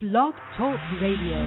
Blog Talk Radio.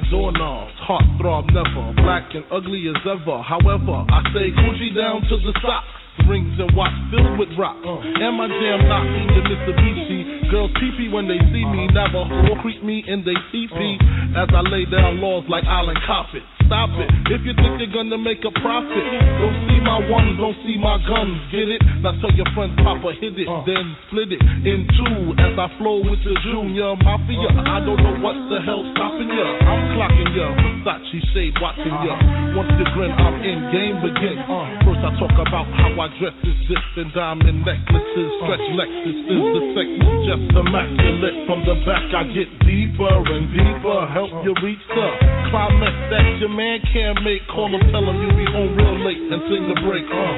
Like doorknobs. Heart throb never, black and ugly as ever. However, I say Coogi down to the socks. Rings and watch filled with rock. Uh, and my jam knocking the Mitsubishi. Girls pee when they see me. Navajo creep me in they teepee. As I lay down laws like Island Coppet. Stop it. If you think you're gonna make a profit, don't see my ones, don't see my guns. Get it? Now tell your friends, Papa hit it, uh. then split it in two. As I flow with the Junior Mafia, I don't know what the hell stopping ya. I'm clocking ya, Versace shade watching ya. Uh. Once you grin, I'm in game begin. Uh. First I talk about how I dress is this and diamond necklaces, stretch Lexus is the sex is just immaculate. From the back I get deeper and deeper, help you reach the climax that your man can't make. Call him, tell him you be home real late and sing the break. Uh.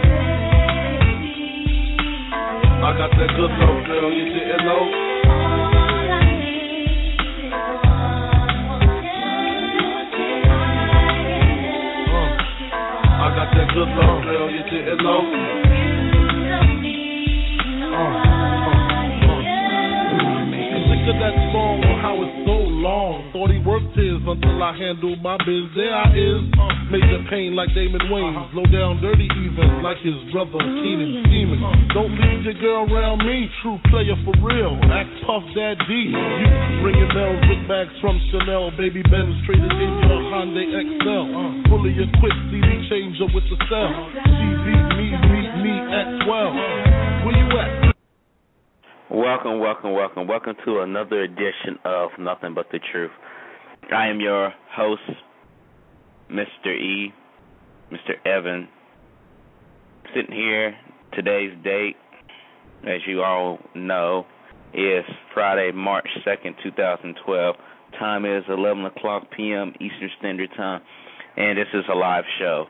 I got that good love, girl, you didn't know. Uh. I got that good love, girl, you didn't know. 40 work tears until I handle my biz. There I is, uh, major pain like Damon Wayans. Uh-huh. Low down, dirty even like his brother Keenan Steaming. Don't leave your girl around me, true player for real. Act Puff that D. You ringing bells with bags from Chanel. Baby Benz traded in your Hyundai Excel. Uh, fully equipped CD changer with the cell. She beat me, beat me at 12. Where you at? Welcome, welcome, welcome, welcome to another edition of Nothing But the Truth. I am your host, Mr. E, Mr. Evan. Sitting here, today's date, as you all know, is Friday, March 2nd, 2012. Time is 11 o'clock p.m. Eastern Standard Time, and this is a live show.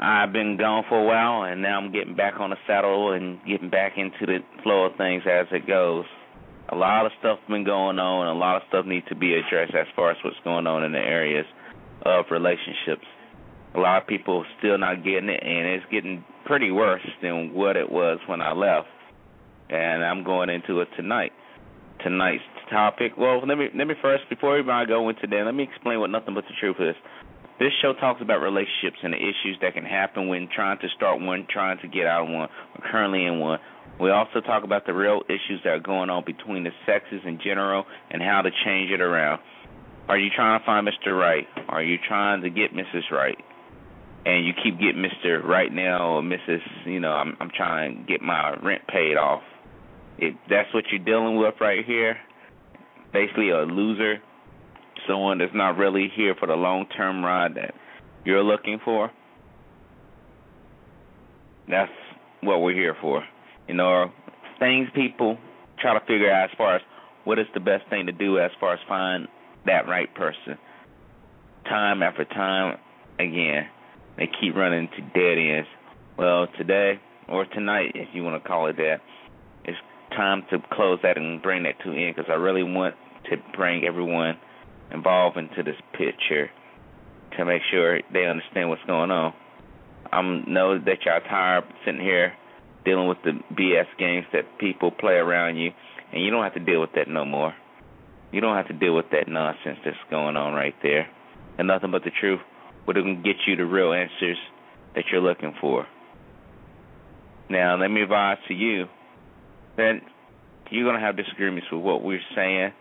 I've been gone for a while, and now I'm getting back on the saddle and getting back into the flow of things as it goes. A lot of stuff been going on, a lot of stuff needs to be addressed as far as what's going on in the areas of relationships. A lot of people still not getting it, and it's getting pretty worse than what it was when I left. And I'm going into it tonight. Tonight's topic. Well, let me let me first before I go into that, let me explain what nothing but the truth is. This show talks about relationships and the issues that can happen when trying to start one, trying to get out of one, or currently in one. We also talk about the real issues that are going on between the sexes in general and how to change it around. Are you trying to find Mr. Right? Are you trying to get Mrs. Right? And you keep getting Mr. Right now or Mrs. You know, I'm I'm trying to get my rent paid off. If that's what you're dealing with right here, basically a loser someone that's not really here for the long term ride that you're looking for, that's what we're here for. You know, things people try to figure out as far as what is the best thing to do as far as find that right person. Time after time again, they keep running to dead ends. Well, today or tonight, if you want to call it that, it's time to close that and bring that to end because I really want to bring everyone involved into this picture to make sure they understand what's going on. I know that y'all tired sitting here dealing with the BS games that people play around you, and you don't have to deal with that no more. You don't have to deal with that nonsense that's going on right there. And nothing but the truth will get you the real answers that you're looking for. Now, let me advise to you that you're going to have disagreements with what we're saying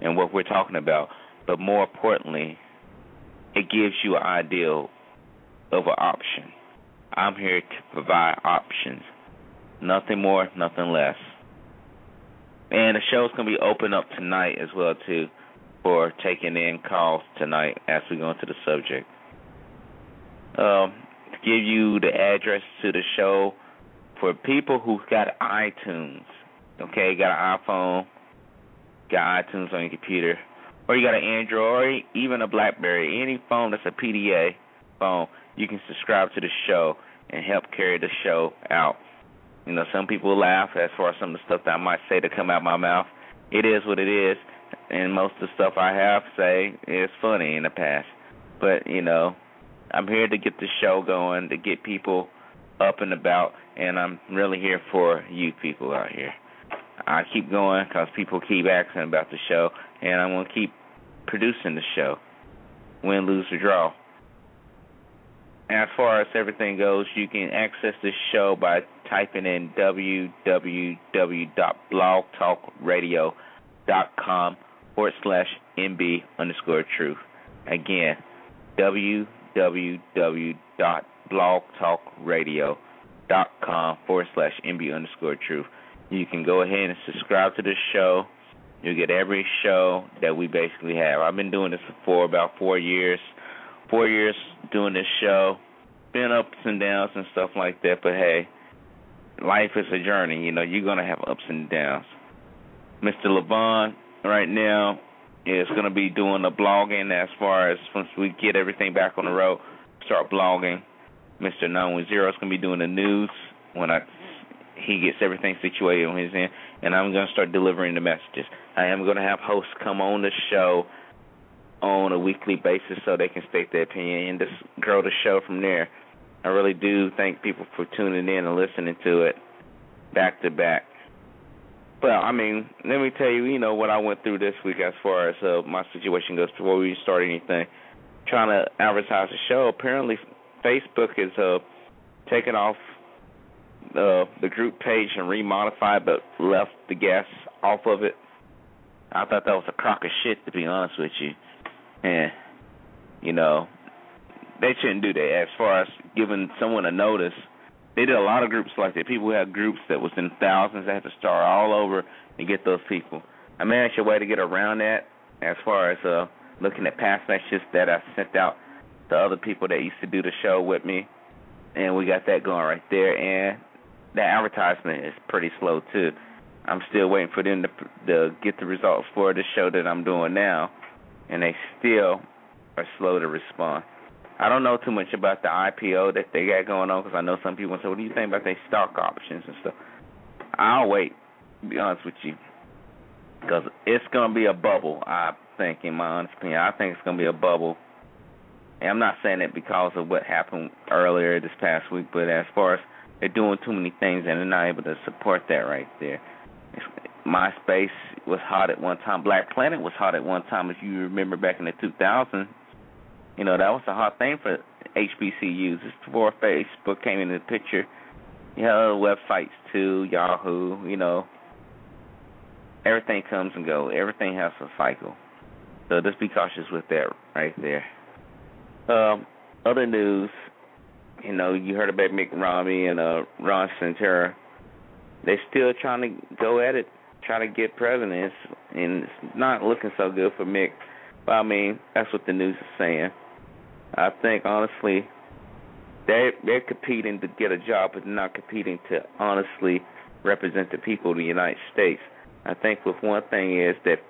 and what we're talking about. But more importantly, it gives you an idea of an option. I'm here to provide options. Nothing more, nothing less. And the show's gonna be open up tonight as well too for taking in calls tonight as we go into the subject. Um, to give you the address to the show for people who've got iTunes, okay, got an iPhone, got iTunes on your computer, or you got an Android, even a BlackBerry, any phone that's a PDA phone, you can subscribe to the show and help carry the show out. You know, some people laugh as far as some of the stuff that I might say to come out my mouth. It is what it is, and most of the stuff I have say is funny in the past. But you know, I'm here to get the show going, to get people up and about, and I'm really here for you people out here. I keep going because people keep asking about the show, and I'm gonna keep producing the show, win, lose, or draw as far as everything goes, you can access this show by typing in www.blogtalkradio.com forward slash MB underscore truth. Again, www.blogtalkradio.com forward slash MB underscore truth. You can go ahead and subscribe to this show. You'll get every show that we basically have. I've been doing this for about four years four years doing this show, been ups and downs and stuff like that. But hey, life is a journey. You know, you're gonna have ups and downs. Mr. Levon right now is gonna be doing the blogging as far as once we get everything back on the road, start blogging. Mr. Nine One Zero is gonna be doing the news when I he gets everything situated on his end, and I'm gonna start delivering the messages. I am gonna have hosts come on the show on a weekly basis so they can state their opinion and just grow the show from there. I really do thank people for tuning in and listening to it back to back. But I mean, let me tell you, you know what I went through this week as far as uh, my situation goes before we start anything. Trying to advertise the show. Apparently, Facebook is uh taking off uh, the group page and remodified, but left the guests off of it. I thought that was a crock of shit, to be honest with you. And you know, they shouldn't do that. As far as giving someone a notice, they did a lot of groups like that. People had groups that was in thousands. They had to start all over and get those people. I managed a way to get around that. As far as uh looking at past messages that I sent out to other people that used to do the show with me, and we got that going right there. And the advertisement is pretty slow too. I'm still waiting for them to to get the results for the show that I'm doing now and they still are slow to respond. I don't know too much about the IPO that they got going on because I know some people say, "What do you think about their stock options and stuff?" I'll wait. To be honest with you, because it's gonna be a bubble. I think, in my honest opinion, I think it's gonna be a bubble. And I'm not saying it because of what happened earlier this past week, but as far as they're doing too many things and they're not able to support that right there. It's, MySpace was hot at one time. Black Planet was hot at one time. If you remember back in the 2000s, you know that was a hot thing for HBCUs. Just before Facebook came into the picture, you had other websites too, Yahoo. You know, everything comes and goes. Everything has a cycle. So just be cautious with that right there. Um, other news, you know, you heard about Mitt Romney and uh, Ron Santerra. They're still trying to go at it try to get presidents, and it's not looking so good for Mitt. But I mean, that's what the news is saying. I think honestly, they they're competing to get a job, but not competing to honestly represent the people of the United States. I think with one thing is that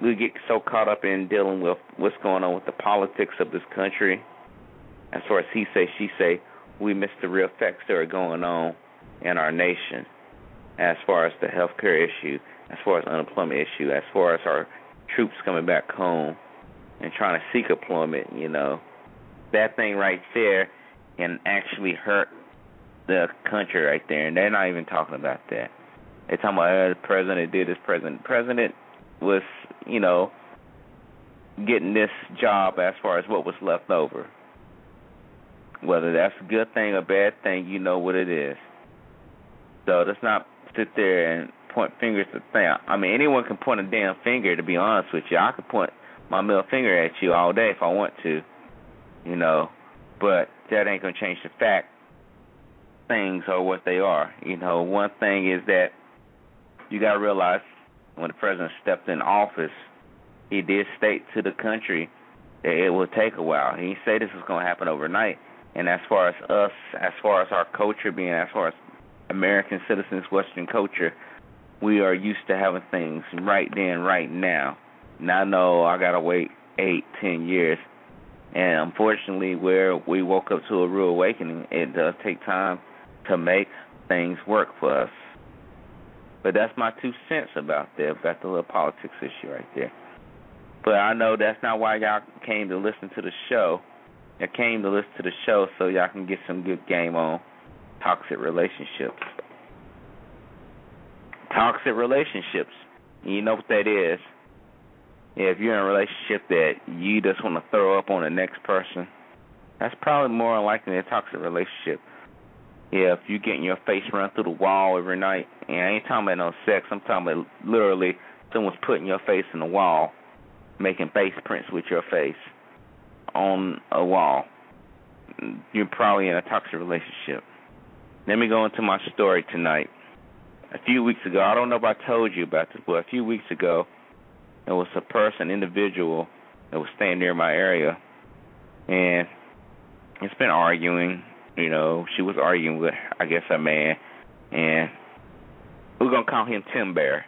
we get so caught up in dealing with what's going on with the politics of this country. As far as he say, she say, we miss the real facts that are going on in our nation as far as the health care issue, as far as unemployment issue, as far as our troops coming back home and trying to seek employment, you know, that thing right there can actually hurt the country right there, and they're not even talking about that. They're talking about oh, the president did this. President, president was, you know, getting this job as far as what was left over. Whether that's a good thing or bad thing, you know what it is. So let's not sit there and point fingers to thing. I mean, anyone can point a damn finger. To be honest with you, I could point my middle finger at you all day if I want to, you know. But that ain't gonna change the fact things are what they are. You know, one thing is that you gotta realize when the president stepped in office, he did state to the country that it will take a while. He said this was gonna happen overnight. And as far as us, as far as our culture being, as far as American citizens, Western culture, we are used to having things right then, right now. Now, know I gotta wait eight, ten years, and unfortunately, where we woke up to a real awakening, it does take time to make things work for us. But that's my two cents about that, about the little politics issue right there. But I know that's not why y'all came to listen to the show. I came to listen to the show so y'all can get some good game on toxic relationships. Toxic relationships. You know what that is. If you're in a relationship that you just want to throw up on the next person, that's probably more likely a toxic relationship. Yeah, if you're getting your face run through the wall every night, and I ain't talking about no sex, I'm talking about literally someone's putting your face in the wall, making face prints with your face on a wall. You're probably in a toxic relationship. Let me go into my story tonight. A few weeks ago, I don't know if I told you about this, but a few weeks ago, there was a person, individual, that was staying near my area, and it's been arguing. You know, she was arguing with, I guess, a man, and we're gonna call him Tim Bear.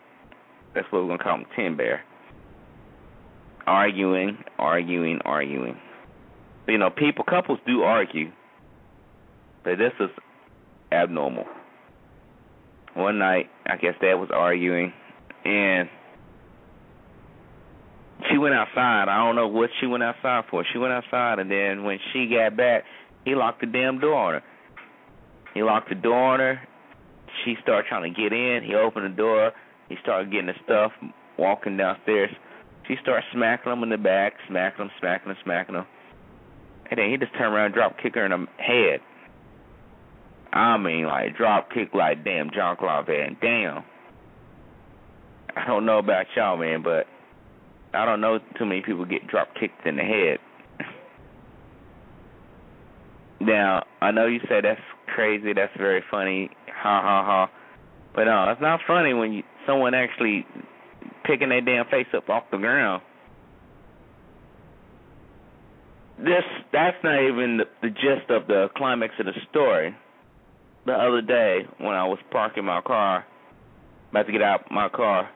That's what we're gonna call him, Tim Bear. Arguing, arguing, arguing. You know, people, couples do argue, but this is abnormal. One night, I guess Dad was arguing, and she went outside. I don't know what she went outside for. She went outside, and then when she got back, he locked the damn door on her. He locked the door on her. She started trying to get in. He opened the door. He started getting the stuff, walking downstairs. She started smacking him in the back, smacking him, smacking him, smacking him. And then he just turned around and dropped kick her in the head. I mean, like drop kick like damn John Claude Van Damme. I don't know about y'all, man, but I don't know too many people get drop kicked in the head. now, I know you say that's crazy, that's very funny, ha ha ha. But no, it's not funny when you someone actually picking their damn face up off the ground. This that's not even the, the gist of the climax of the story the other day when I was parking my car, about to get out my car,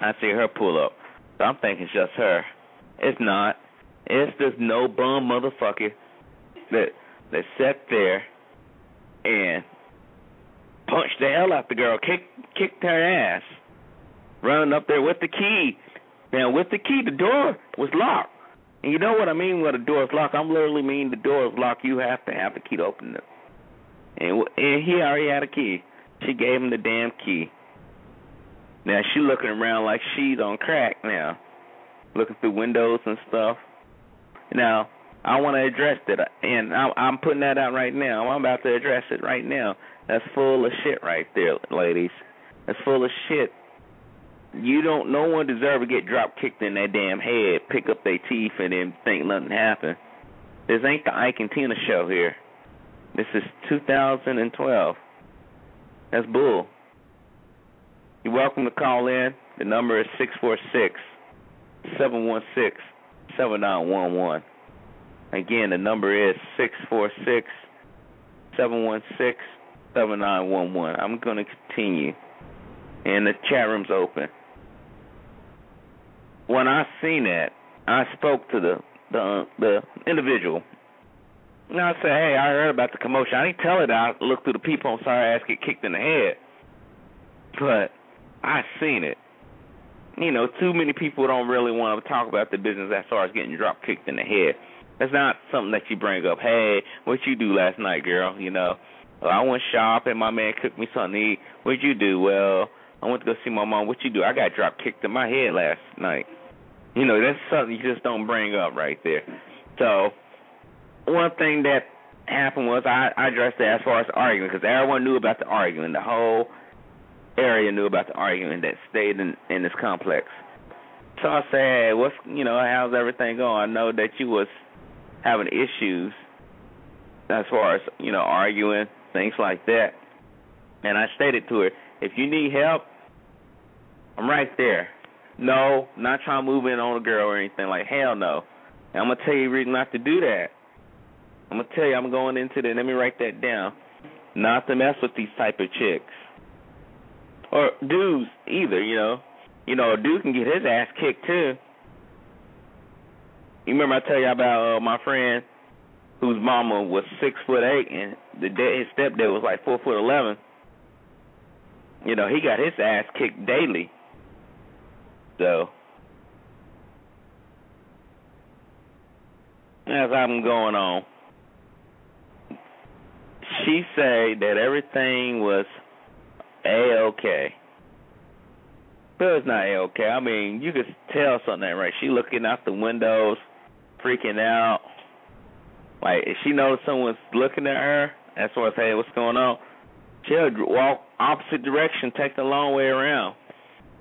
I see her pull up. I'm thinking it's just her. It's not. It's this no bum motherfucker that that sat there and punched the hell out the girl, kicked kicked her ass, running up there with the key. Now with the key, the door was locked. And you know what I mean when the door is locked? I'm literally mean the door is locked. You have to have the key to open it. And, and he already had a key. She gave him the damn key. Now she looking around like she's on crack now, looking through windows and stuff. Now I want to address that, and I'm putting that out right now. I'm about to address it right now. That's full of shit right there, ladies. That's full of shit. You don't. No one deserve to get drop kicked in that damn head, pick up their teeth, and then think nothing happened. This ain't the Ike and Tina show here. This is 2012. That's bull. You're welcome to call in. The number is 646 716 7911. Again, the number is 646 716 7911. I'm going to continue. And the chat room's open. When I seen that, I spoke to the the the individual know, I said, hey, I heard about the commotion. I didn't tell that I looked through the people and saw her ass get kicked in the head. But I seen it. You know, too many people don't really want to talk about the business as far as getting drop kicked in the head. That's not something that you bring up. Hey, what you do last night, girl? You know, well, I went shopping. My man cooked me something to eat. What'd you do? Well, I went to go see my mom. What you do? I got drop kicked in my head last night. You know, that's something you just don't bring up right there. So one thing that happened was I, I addressed it as far as arguing because everyone knew about the arguing. The whole area knew about the argument that stayed in in this complex. So I said, hey, what's you know, how's everything going? I know that you was having issues as far as you know arguing things like that. And I stated to her, if you need help, I'm right there. No, not trying to move in on a girl or anything. Like hell no. And I'm gonna tell you reason not to do that. I'm gonna tell you I'm going into the. Let me write that down. Not to mess with these type of chicks or dudes either. You know, you know, a dude can get his ass kicked too. You remember I tell you about uh, my friend whose mama was six foot eight and the dad, his stepdad was like four foot eleven. You know, he got his ass kicked daily. So as I'm going on, she say that everything was a okay. But it's not a okay. I mean, you could tell something right. She looking out the windows, freaking out. Like if she knows someone's looking at her, as far as hey, what's going on, she'll walk opposite direction, take the long way around.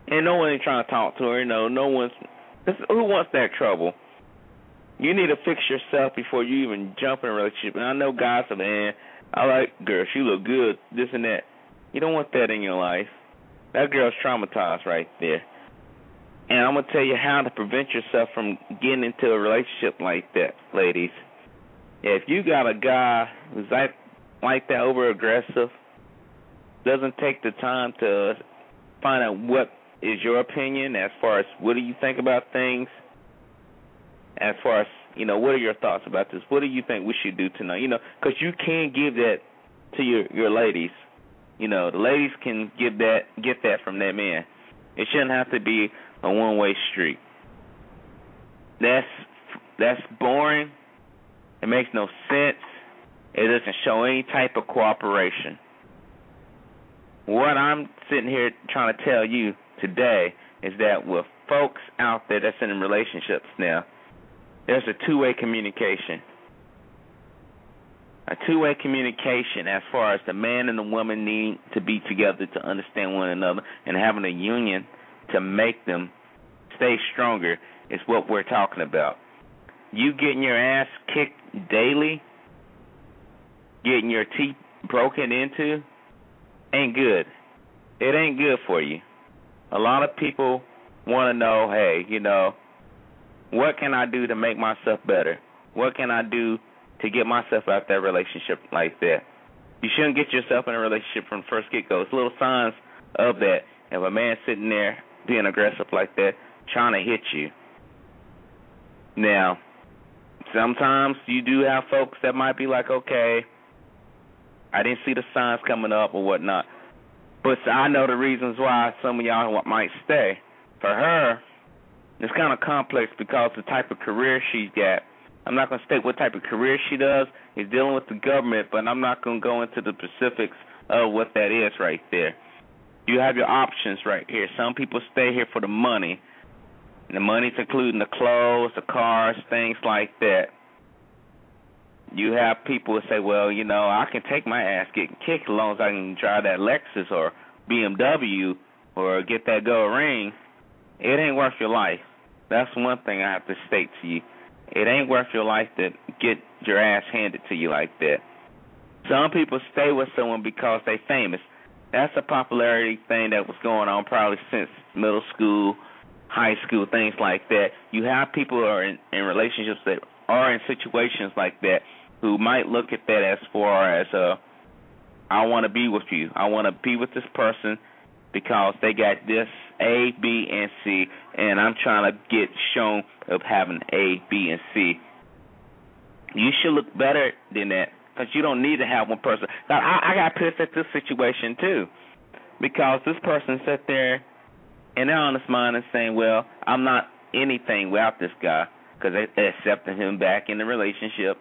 And no one ain't trying to talk to her. You know, no one's. Who wants that trouble? You need to fix yourself before you even jump in a relationship. And I know guys say, man, I like girl, she look good, this and that. You don't want that in your life. That girl's traumatized right there. And I'm gonna tell you how to prevent yourself from getting into a relationship like that, ladies. If you got a guy who's like like that over aggressive, doesn't take the time to find out what is your opinion as far as what do you think about things, as far as you know, what are your thoughts about this? What do you think we should do tonight? You know, because you can give that to your your ladies. You know, the ladies can give that get that from that man. It shouldn't have to be a one way street. That's that's boring. It makes no sense. It doesn't show any type of cooperation. What I'm sitting here trying to tell you today is that with folks out there that's in relationships now, there's a two way communication. A two way communication as far as the man and the woman need to be together to understand one another and having a union to make them stay stronger is what we're talking about. You getting your ass kicked daily, getting your teeth broken into, ain't good. It ain't good for you. A lot of people want to know, hey, you know, what can I do to make myself better? What can I do to get myself out of that relationship like that? You shouldn't get yourself in a relationship from the first get go. It's little signs of that. If a man sitting there being aggressive like that, trying to hit you. Now, sometimes you do have folks that might be like, okay, I didn't see the signs coming up or whatnot. But I know the reasons why some of y'all might stay. For her, it's kind of complex because the type of career she's got. I'm not going to state what type of career she does. He's dealing with the government, but I'm not going to go into the specifics of what that is right there. You have your options right here. Some people stay here for the money. And the money's including the clothes, the cars, things like that. You have people who say, well, you know, I can take my ass getting kicked as long as I can drive that Lexus or BMW or get that gold ring. It ain't worth your life. That's one thing I have to state to you. It ain't worth your life to get your ass handed to you like that. Some people stay with someone because they famous. That's a popularity thing that was going on probably since middle school, high school, things like that. You have people who are in, in relationships that are in situations like that who might look at that as far as uh I want to be with you. I want to be with this person because they got this A, B, and C, and I'm trying to get shown of having A, B, and C. You should look better than that because you don't need to have one person. Now, I, I got pissed at this situation too because this person sat there in their honest mind and saying, "Well, I'm not anything without this guy," because they, they accepted him back in the relationship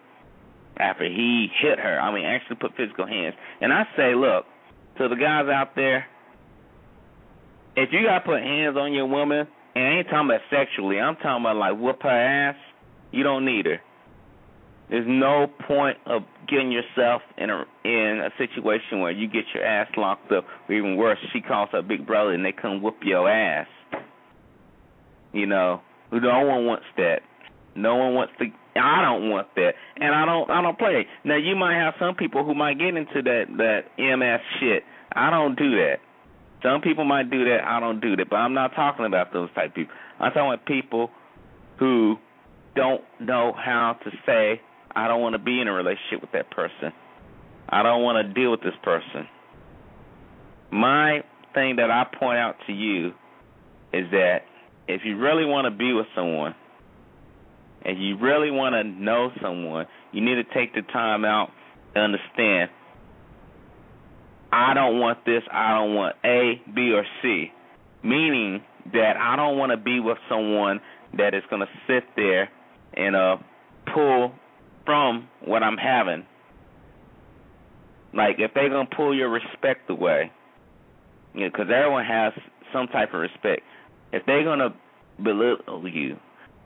after he hit her. I mean, actually put physical hands. And I say, look, to the guys out there, if you gotta put hands on your woman, and I ain't talking about sexually, I'm talking about like whoop her ass, you don't need her. There's no point of getting yourself in a in a situation where you get your ass locked up, or even worse, she calls her big brother and they come whoop your ass. You know, no one wants that. No one wants to. I don't want that, and I don't. I don't play. Now you might have some people who might get into that that MS shit. I don't do that. Some people might do that. I don't do that. But I'm not talking about those type of people. I'm talking about people who don't know how to say, I don't want to be in a relationship with that person. I don't want to deal with this person. My thing that I point out to you is that if you really want to be with someone, and you really want to know someone, you need to take the time out to understand I don't want this, I don't want A, B, or C. Meaning that I don't want to be with someone that is going to sit there and uh pull from what I'm having. Like if they're going to pull your respect away, you know, because everyone has some type of respect. If they're going to belittle you,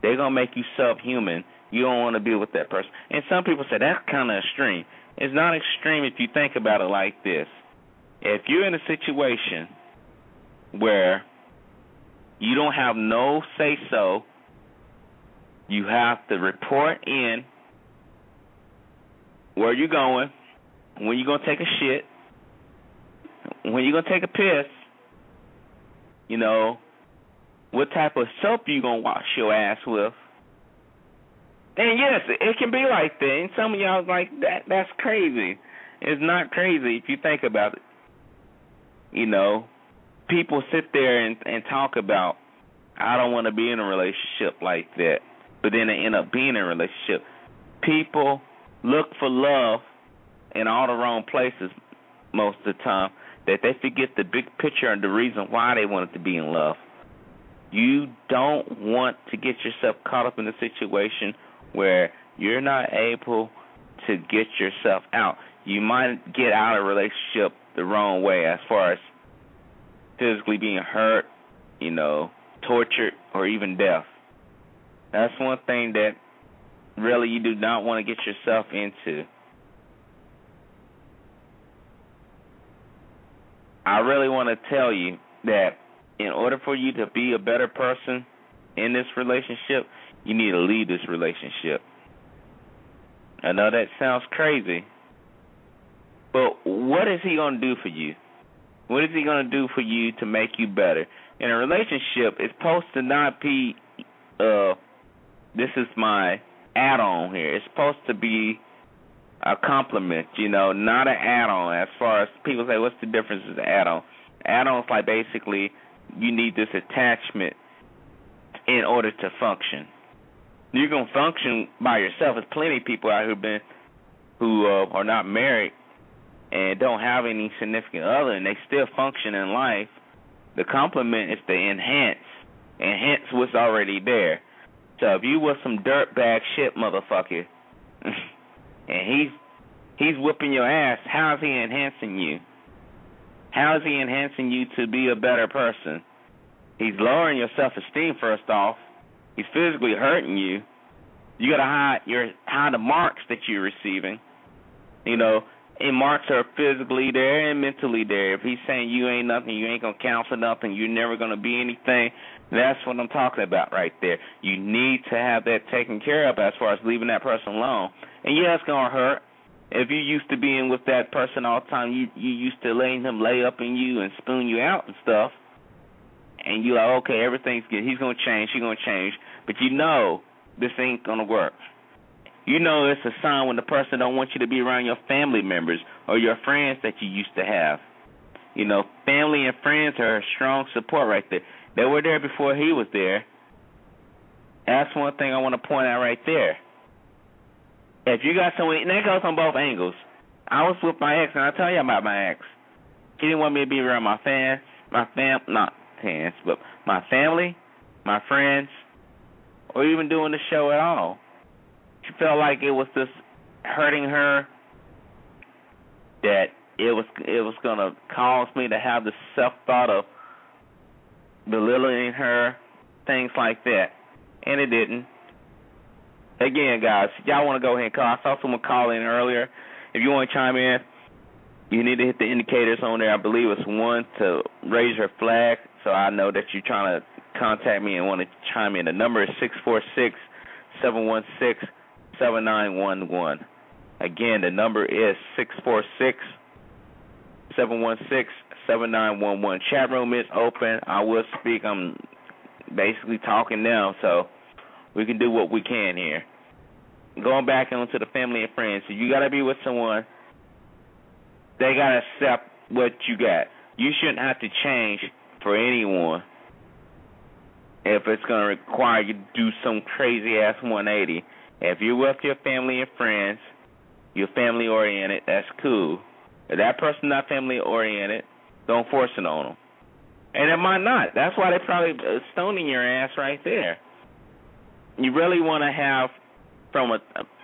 they're going to make you subhuman. You don't want to be with that person. And some people say that's kind of extreme. It's not extreme if you think about it like this if you're in a situation where you don't have no say so, you have to report in where you're going, when you're going to take a shit, when you're going to take a piss, you know, what type of soap you're going to wash your ass with. And yes, it can be like that. And some of y'all like that. That's crazy. It's not crazy if you think about it. You know, people sit there and and talk about I don't want to be in a relationship like that, but then they end up being in a relationship. People look for love in all the wrong places most of the time that they forget the big picture and the reason why they wanted to be in love. You don't want to get yourself caught up in a situation where you're not able to get yourself out. You might get out of a relationship the wrong way as far as physically being hurt, you know, tortured, or even death. That's one thing that really you do not want to get yourself into. I really want to tell you that in order for you to be a better person in this relationship, you need to leave this relationship. I know that sounds crazy, but what is he going to do for you? What is he going to do for you to make you better? In a relationship, it's supposed to not be, uh, this is my add on here. It's supposed to be a compliment, you know, not an add on. As far as people say, what's the difference is add on? Add on is like basically you need this attachment in order to function. You're gonna function by yourself. There's plenty of people out here been who uh, are not married and don't have any significant other and they still function in life, the compliment is to enhance, enhance what's already there. So if you was some dirtbag shit motherfucker and he's he's whipping your ass, how is he enhancing you? How is he enhancing you to be a better person? He's lowering your self esteem first off. He's physically hurting you. You gotta hide your hide the marks that you're receiving. You know, and marks are physically there and mentally there. If he's saying you ain't nothing, you ain't gonna count for nothing, you're never gonna be anything, that's what I'm talking about right there. You need to have that taken care of as far as leaving that person alone. And yeah, it's gonna hurt. If you used to being with that person all the time, you you used to letting him lay up in you and spoon you out and stuff, and you're like, okay, everything's good. He's gonna change. He's gonna change. But you know this ain't gonna work. You know it's a sign when the person don't want you to be around your family members or your friends that you used to have. You know, family and friends are a strong support right there. They were there before he was there. That's one thing I want to point out right there. If you got someone, and that goes on both angles. I was with my ex, and I tell you about my ex. He didn't want me to be around my fans, my fam, not fans, but my family, my friends, or even doing the show at all she felt like it was just hurting her that it was it was gonna cause me to have the self thought of belittling her, things like that. And it didn't. again, guys, y'all want to go ahead and call. I saw someone call in earlier. If you want to chime in, you need to hit the indicators on there. I believe it's one to raise your flag, so I know that you're trying to contact me and want to chime in. The number is six four six seven one six seven nine one one. Again, the number is six four six seven one six seven nine one one. Chat room is open. I will speak. I'm basically talking now, so we can do what we can here. Going back onto the family and friends, so you got to be with someone. They got to accept what you got. You shouldn't have to change for anyone if it's to require you to do some crazy ass 180. If you're with your family and friends, you're family oriented, that's cool. If that person not family oriented, don't force it on them. And it might not. That's why they probably uh, stoning your ass right there. You really want to have from a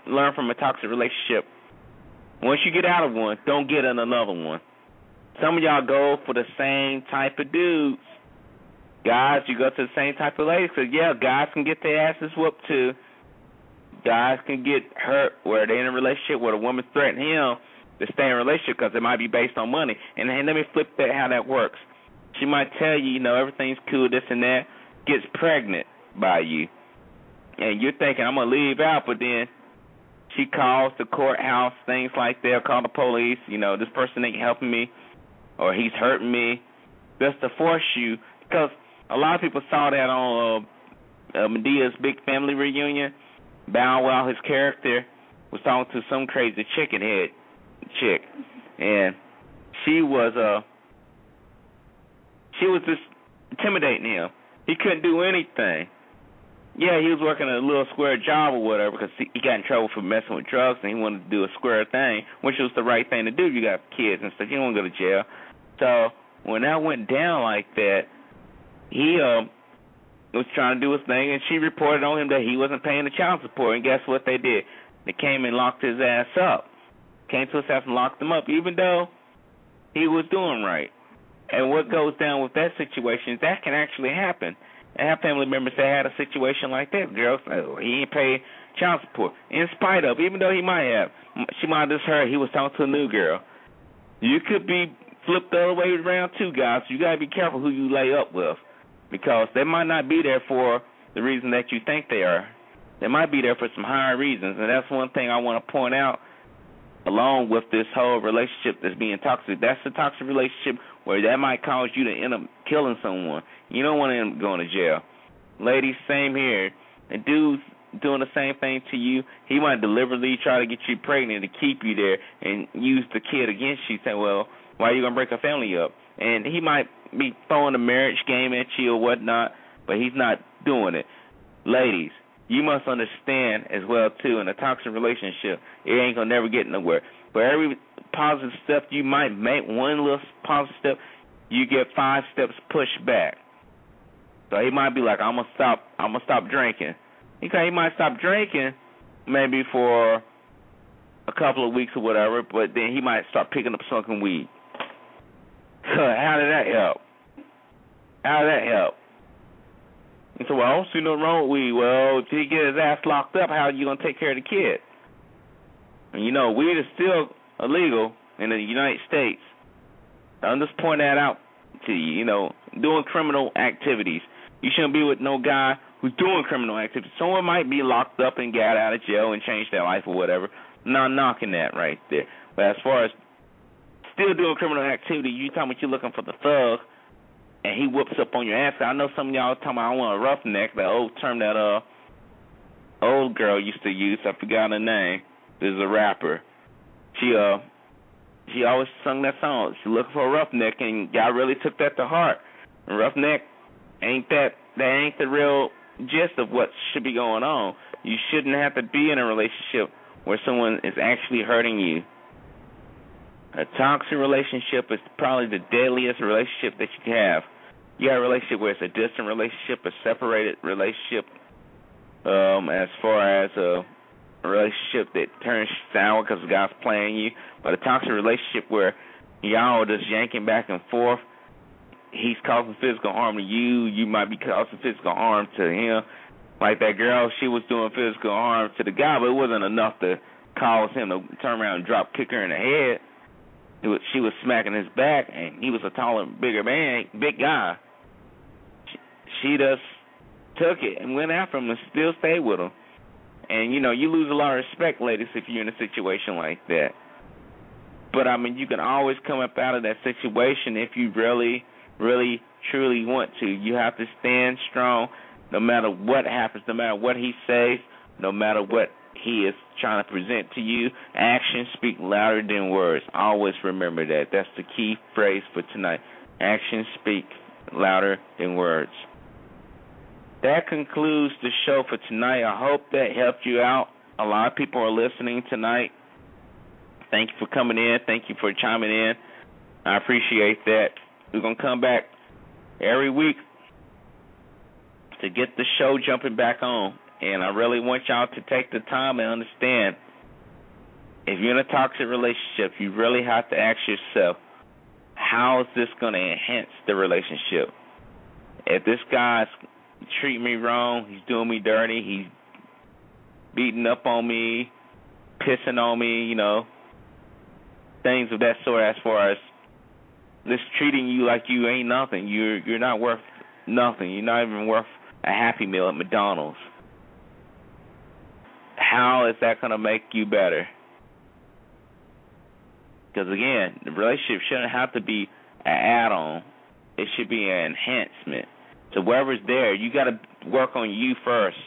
learn from a toxic relationship. Once you get out of one, don't get in another one. Some of y'all go for the same type of dudes. Guys, you go to the same type of ladies. Cause yeah, guys can get their asses whooped too. Guys can get hurt where they're in a relationship where a woman threatened him to stay in a relationship because it might be based on money. And, and let me flip that how that works. She might tell you, you know, everything's cool, this and that, gets pregnant by you. And you're thinking, I'm going to leave out, but then she calls the courthouse, things like that, call the police, you know, this person ain't helping me or he's hurting me, just to force you. Because a lot of people saw that on uh, uh, Madea's big family reunion. Bow Wow, his character, was talking to some crazy chicken head chick, and she was uh she was just intimidating him. He couldn't do anything. Yeah, he was working a little square job or whatever because he got in trouble for messing with drugs and he wanted to do a square thing, which was the right thing to do. You got kids and stuff. You don't want to go to jail. So when that went down like that, he um was trying to do his thing, and she reported on him that he wasn't paying the child support. And guess what they did? They came and locked his ass up. Came to his house and locked him up, even though he was doing right. And what goes down with that situation is that can actually happen. I have family members that had a situation like that. Girls, oh, he ain't pay child support. In spite of, even though he might have, she might have just heard he was talking to a new girl. You could be flipped the other way around too, guys. You gotta be careful who you lay up with, because they might not be there for the reason that you think they are. They might be there for some higher reasons, and that's one thing I want to point out. Along with this whole relationship that's being toxic, that's a toxic relationship where that might cause you to end up killing someone. You don't want to end up going to jail. Ladies, same here. And dudes doing the same thing to you, he might deliberately try to get you pregnant to keep you there and use the kid against you, saying, well, why are you to break a family up? And he might be throwing a marriage game at you or whatnot, but he's not doing it. Ladies, you must understand as well too in a toxic relationship, it ain't gonna never get nowhere. For every positive step you might make, one little positive step, you get five steps pushed back. So he might be like, I'm gonna stop. I'm gonna stop drinking. Okay, he might stop drinking, maybe for a couple of weeks or whatever, but then he might start picking up smoking weed. How did that help? How did that help? And so, well, I don't see nothing wrong with weed. Well, if he get his ass locked up, how are you gonna take care of the kid? And you know, weed is still illegal in the United States. I'm just pointing that out to you. You know, doing criminal activities. You shouldn't be with no guy who's doing criminal activities. Someone might be locked up and get out of jail and change their life or whatever. Not knocking that right there. But as far as still doing criminal activity, you talking about you looking for the thug and he whoops up on your ass. I know some of y'all talking about I want a roughneck, that old term that uh old girl used to use. I forgot her name. There's a rapper. She uh she always sung that song. She looking for a roughneck and y'all really took that to heart. And roughneck ain't that that ain't the real gist of what should be going on. You shouldn't have to be in a relationship where someone is actually hurting you. A toxic relationship is probably the deadliest relationship that you can have. You got a relationship where it's a distant relationship, a separated relationship, um, as far as a relationship that turns sour because the guy's playing you, but a toxic relationship where y'all are just yanking back and forth. He's causing physical harm to you. You might be causing physical harm to him. like that girl, she was doing physical harm to the guy, but it wasn't enough to cause him to turn around and drop kick her in the head. Was, she was smacking his back, and he was a taller, bigger man, big guy. She, she just took it and went after him and still stayed with him. And you know, you lose a lot of respect, ladies, if you're in a situation like that. But I mean, you can always come up out of that situation if you really, really, truly want to. You have to stand strong, no matter what happens, no matter what he says, no matter what he is trying to present to you. Actions speak louder than words. Always remember that. That's the key phrase for tonight. Actions speak louder than words. That concludes the show for tonight. I hope that helped you out. A lot of people are listening tonight. Thank you for coming in. Thank you for chiming in. I appreciate that. We're going to come back every week to get the show jumping back on. And I really want y'all to take the time and understand if you're in a toxic relationship, you really have to ask yourself, how is this going to enhance the relationship? If this guy's treating me wrong, he's doing me dirty, he's beating up on me, pissing on me, you know, things of that sort as far as this treating you like you ain't nothing. You're you're not worth nothing. You're not even worth a happy meal at McDonald's how is that going to make you better? Because again, the relationship shouldn't have to be an add-on; it should be an enhancement. So wherever's there, you got to work on you first,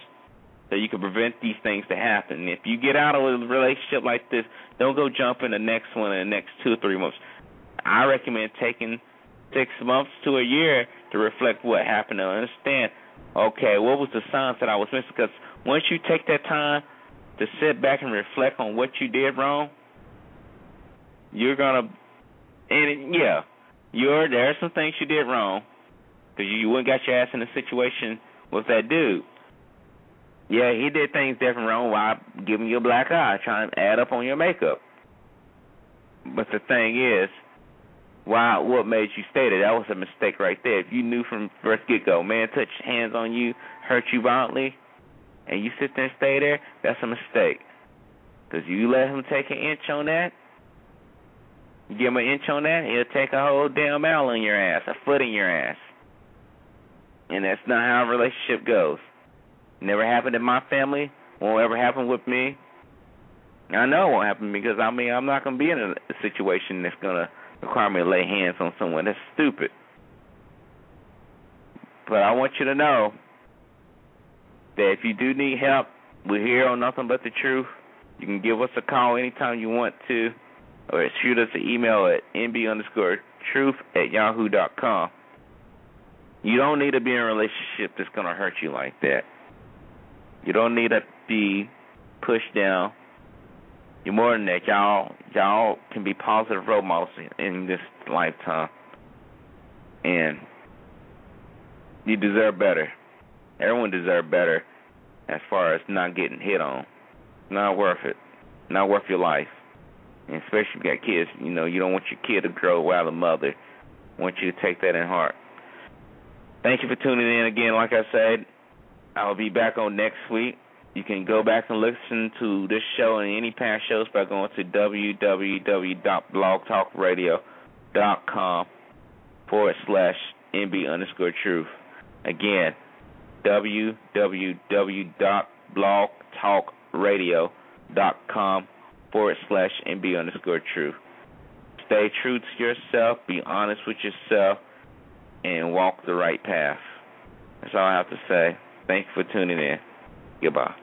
so you can prevent these things to happen. If you get out of a relationship like this, don't go jump in the next one in the next two or three months. I recommend taking six months to a year to reflect what happened and understand. Okay, what was the signs that I was missing? Because once you take that time to sit back and reflect on what you did wrong, you're gonna, and yeah, you're there are some things you did wrong because you wouldn't got your ass in a situation with that dude. Yeah, he did things different wrong while giving you a black eye, trying to add up on your makeup. But the thing is, why? What made you stay there? That was a mistake right there. If you knew from first get go, man, touch hands on you, hurt you violently and you sit there and stay there, that's a mistake. Because you let him take an inch on that, you give him an inch on that, he'll take a whole damn mile in your ass, a foot in your ass. And that's not how a relationship goes. Never happened in my family, won't ever happen with me. I know it won't happen because I mean I'm not gonna be in a situation that's gonna require me to lay hands on someone. That's stupid. But I want you to know that if you do need help, we're here on Nothing But the Truth. You can give us a call anytime you want to, or shoot us an email at nb underscore truth at yahoo dot com. You don't need to be in a relationship that's going to hurt you like that. You don't need to be pushed down. You're more than that. Y'all, y'all can be positive role models in this lifetime, and you deserve better. Everyone deserves better as far as not getting hit on. Not worth it. Not worth your life. And especially if you got kids, you know, you don't want your kid to grow without a mother. I want you to take that in heart. Thank you for tuning in again. Like I said, I'll be back on next week. You can go back and listen to this show and any past shows by going to www.blogtalkradio.com forward slash NB underscore truth. Again, www.blogtalkradio.com forward slash NB underscore true. Stay true to yourself, be honest with yourself, and walk the right path. That's all I have to say. Thank you for tuning in. Goodbye.